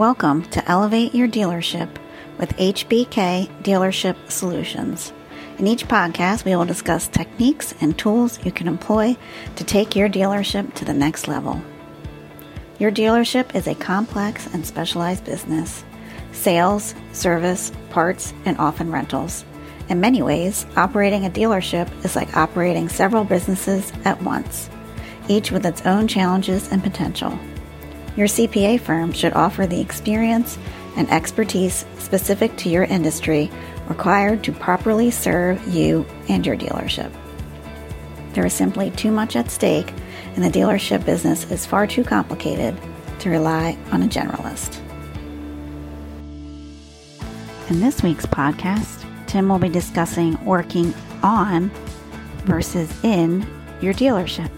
Welcome to Elevate Your Dealership with HBK Dealership Solutions. In each podcast, we will discuss techniques and tools you can employ to take your dealership to the next level. Your dealership is a complex and specialized business sales, service, parts, and often rentals. In many ways, operating a dealership is like operating several businesses at once, each with its own challenges and potential. Your CPA firm should offer the experience and expertise specific to your industry required to properly serve you and your dealership. There is simply too much at stake, and the dealership business is far too complicated to rely on a generalist. In this week's podcast, Tim will be discussing working on versus in your dealership.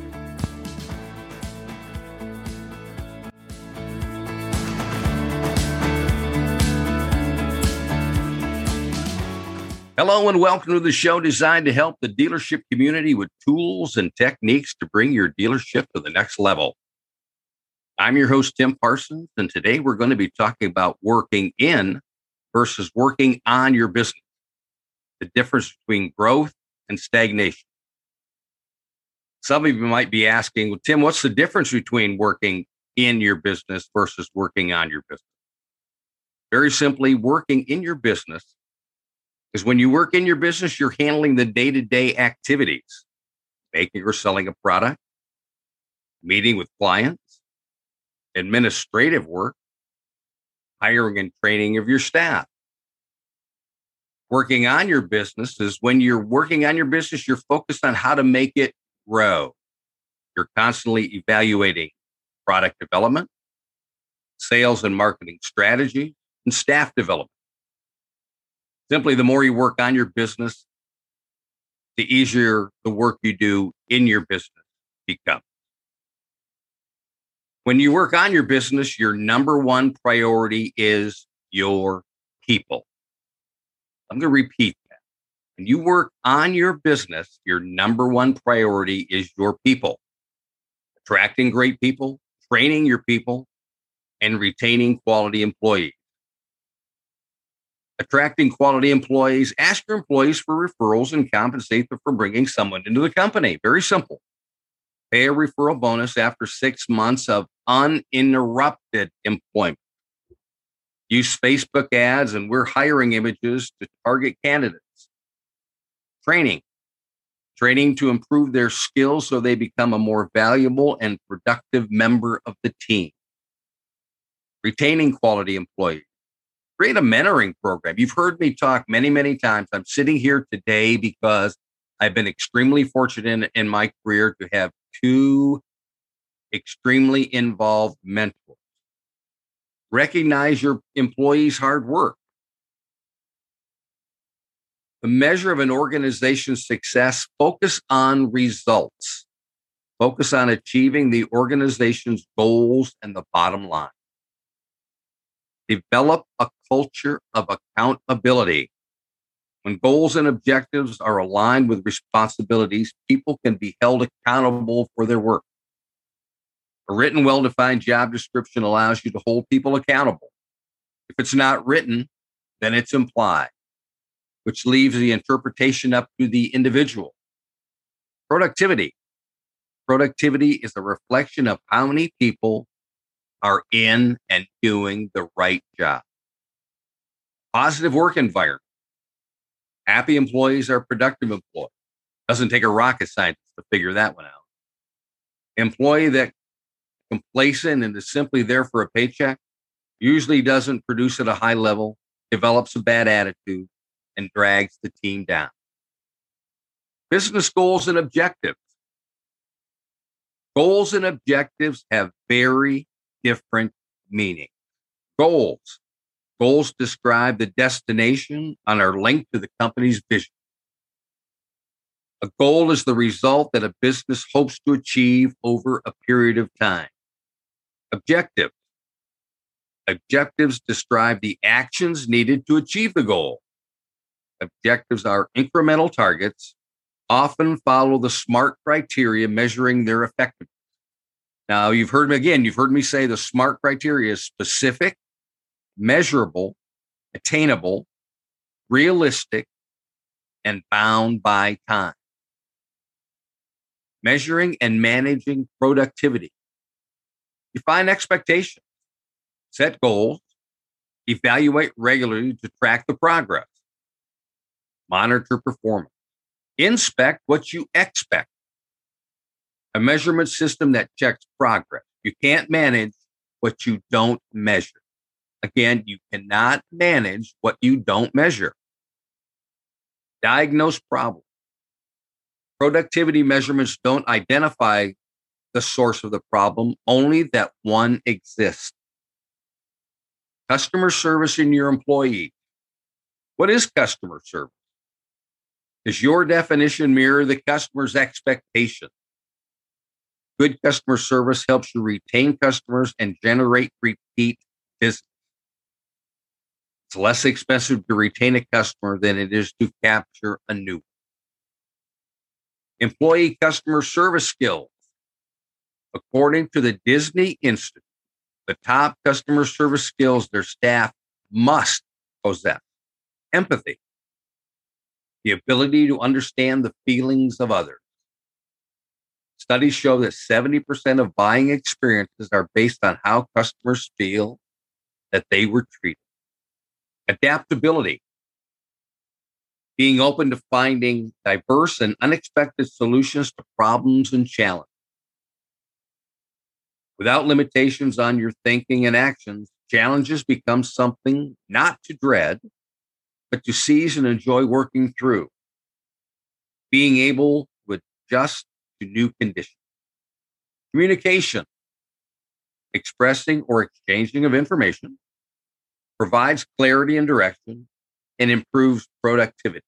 Hello and welcome to the show designed to help the dealership community with tools and techniques to bring your dealership to the next level. I'm your host, Tim Parsons, and today we're going to be talking about working in versus working on your business, the difference between growth and stagnation. Some of you might be asking, well, Tim, what's the difference between working in your business versus working on your business? Very simply, working in your business is when you work in your business, you're handling the day to day activities, making or selling a product, meeting with clients, administrative work, hiring and training of your staff. Working on your business is when you're working on your business, you're focused on how to make it grow. You're constantly evaluating product development, sales and marketing strategy, and staff development. Simply, the more you work on your business, the easier the work you do in your business becomes. When you work on your business, your number one priority is your people. I'm going to repeat that. When you work on your business, your number one priority is your people. Attracting great people, training your people, and retaining quality employees attracting quality employees, ask your employees for referrals and compensate them for bringing someone into the company. Very simple. Pay a referral bonus after six months of uninterrupted employment. Use Facebook ads and we're hiring images to target candidates. Training. Training to improve their skills so they become a more valuable and productive member of the team. Retaining quality employees create a mentoring program. You've heard me talk many, many times. I'm sitting here today because I've been extremely fortunate in, in my career to have two extremely involved mentors. Recognize your employees' hard work. The measure of an organization's success, focus on results. Focus on achieving the organization's goals and the bottom line. Develop a culture of accountability. When goals and objectives are aligned with responsibilities, people can be held accountable for their work. A written, well defined job description allows you to hold people accountable. If it's not written, then it's implied, which leaves the interpretation up to the individual. Productivity. Productivity is a reflection of how many people are in and doing the right job. Positive work environment. Happy employees are productive employees. Doesn't take a rocket scientist to figure that one out. Employee that complacent and is simply there for a paycheck usually doesn't produce at a high level, develops a bad attitude, and drags the team down. Business goals and objectives. Goals and objectives have very different meaning. Goals. Goals describe the destination and are linked to the company's vision. A goal is the result that a business hopes to achieve over a period of time. Objectives. Objectives describe the actions needed to achieve the goal. Objectives are incremental targets, often follow the SMART criteria measuring their effectiveness. Now, you've heard me again, you've heard me say the SMART criteria is specific, measurable, attainable, realistic, and bound by time. Measuring and managing productivity. Define expectations, set goals, evaluate regularly to track the progress, monitor performance, inspect what you expect. A measurement system that checks progress. You can't manage what you don't measure. Again, you cannot manage what you don't measure. Diagnose problems. Productivity measurements don't identify the source of the problem, only that one exists. Customer service in your employee. What is customer service? Does your definition mirror the customer's expectation? Good customer service helps you retain customers and generate repeat business. It's less expensive to retain a customer than it is to capture a new one. Employee customer service skills. According to the Disney Institute, the top customer service skills their staff must possess empathy, the ability to understand the feelings of others. Studies show that 70% of buying experiences are based on how customers feel that they were treated adaptability, being open to finding diverse and unexpected solutions to problems and challenges. Without limitations on your thinking and actions, challenges become something not to dread, but to seize and enjoy working through. Being able to adjust to new conditions. Communication, expressing or exchanging of information, provides clarity and direction, and improves productivity.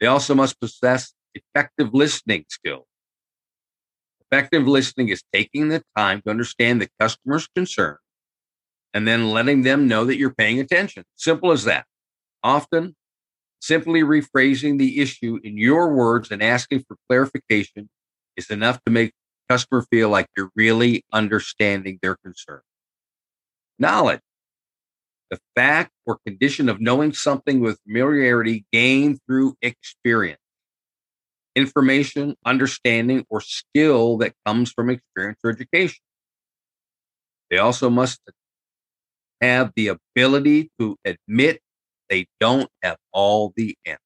They also must possess effective listening skills. Effective listening is taking the time to understand the customer's concern and then letting them know that you're paying attention. Simple as that. Often, simply rephrasing the issue in your words and asking for clarification is enough to make the customer feel like you're really understanding their concern knowledge. The fact or condition of knowing something with familiarity gained through experience. Information, understanding, or skill that comes from experience or education. They also must have the ability to admit they don't have all the answers.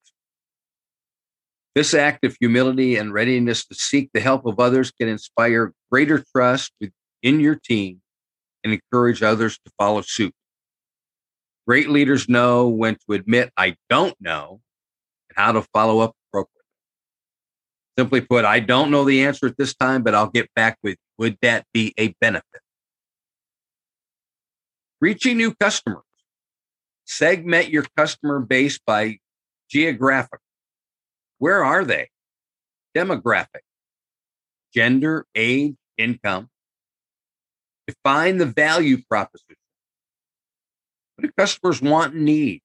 This act of humility and readiness to seek the help of others can inspire greater trust within your team and encourage others to follow suit. Great leaders know when to admit, I don't know, and how to follow up appropriately. Simply put, I don't know the answer at this time, but I'll get back with would that be a benefit? Reaching new customers. Segment your customer base by geographic. Where are they? Demographic, gender, age, income, Define the value proposition. What do customers want and need?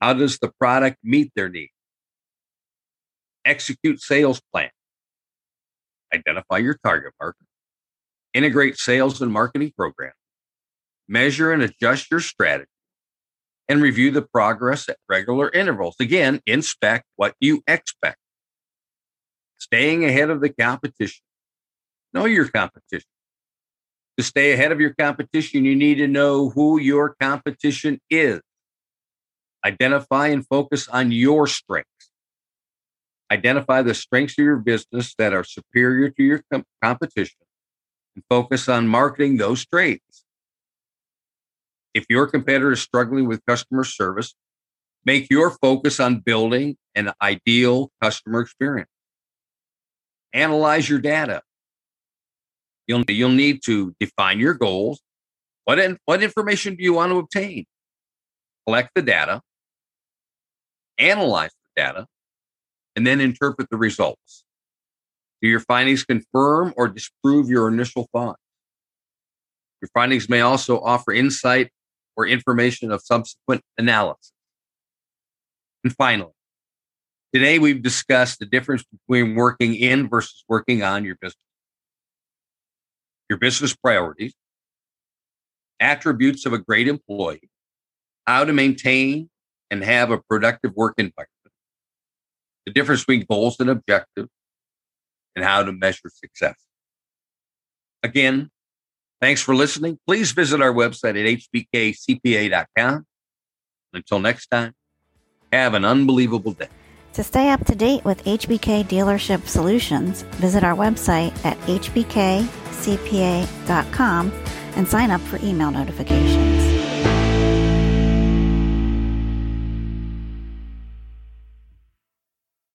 How does the product meet their needs? Execute sales plan. Identify your target market. Integrate sales and marketing programs. Measure and adjust your strategy. And review the progress at regular intervals. Again, inspect what you expect. Staying ahead of the competition. Know your competition. To stay ahead of your competition, you need to know who your competition is. Identify and focus on your strengths. Identify the strengths of your business that are superior to your com- competition and focus on marketing those traits. If your competitor is struggling with customer service, make your focus on building an ideal customer experience. Analyze your data. You'll, you'll need to define your goals. What, in, what information do you want to obtain? Collect the data, analyze the data, and then interpret the results. Do your findings confirm or disprove your initial thoughts? Your findings may also offer insight or information of subsequent analysis. And finally, today we've discussed the difference between working in versus working on your business your business priorities, attributes of a great employee, how to maintain and have a productive work environment, the difference between goals and objectives, and how to measure success. Again, thanks for listening. Please visit our website at hbkcpa.com. Until next time, have an unbelievable day. To stay up to date with HBK Dealership Solutions, visit our website at hbkcpa.com and sign up for email notifications.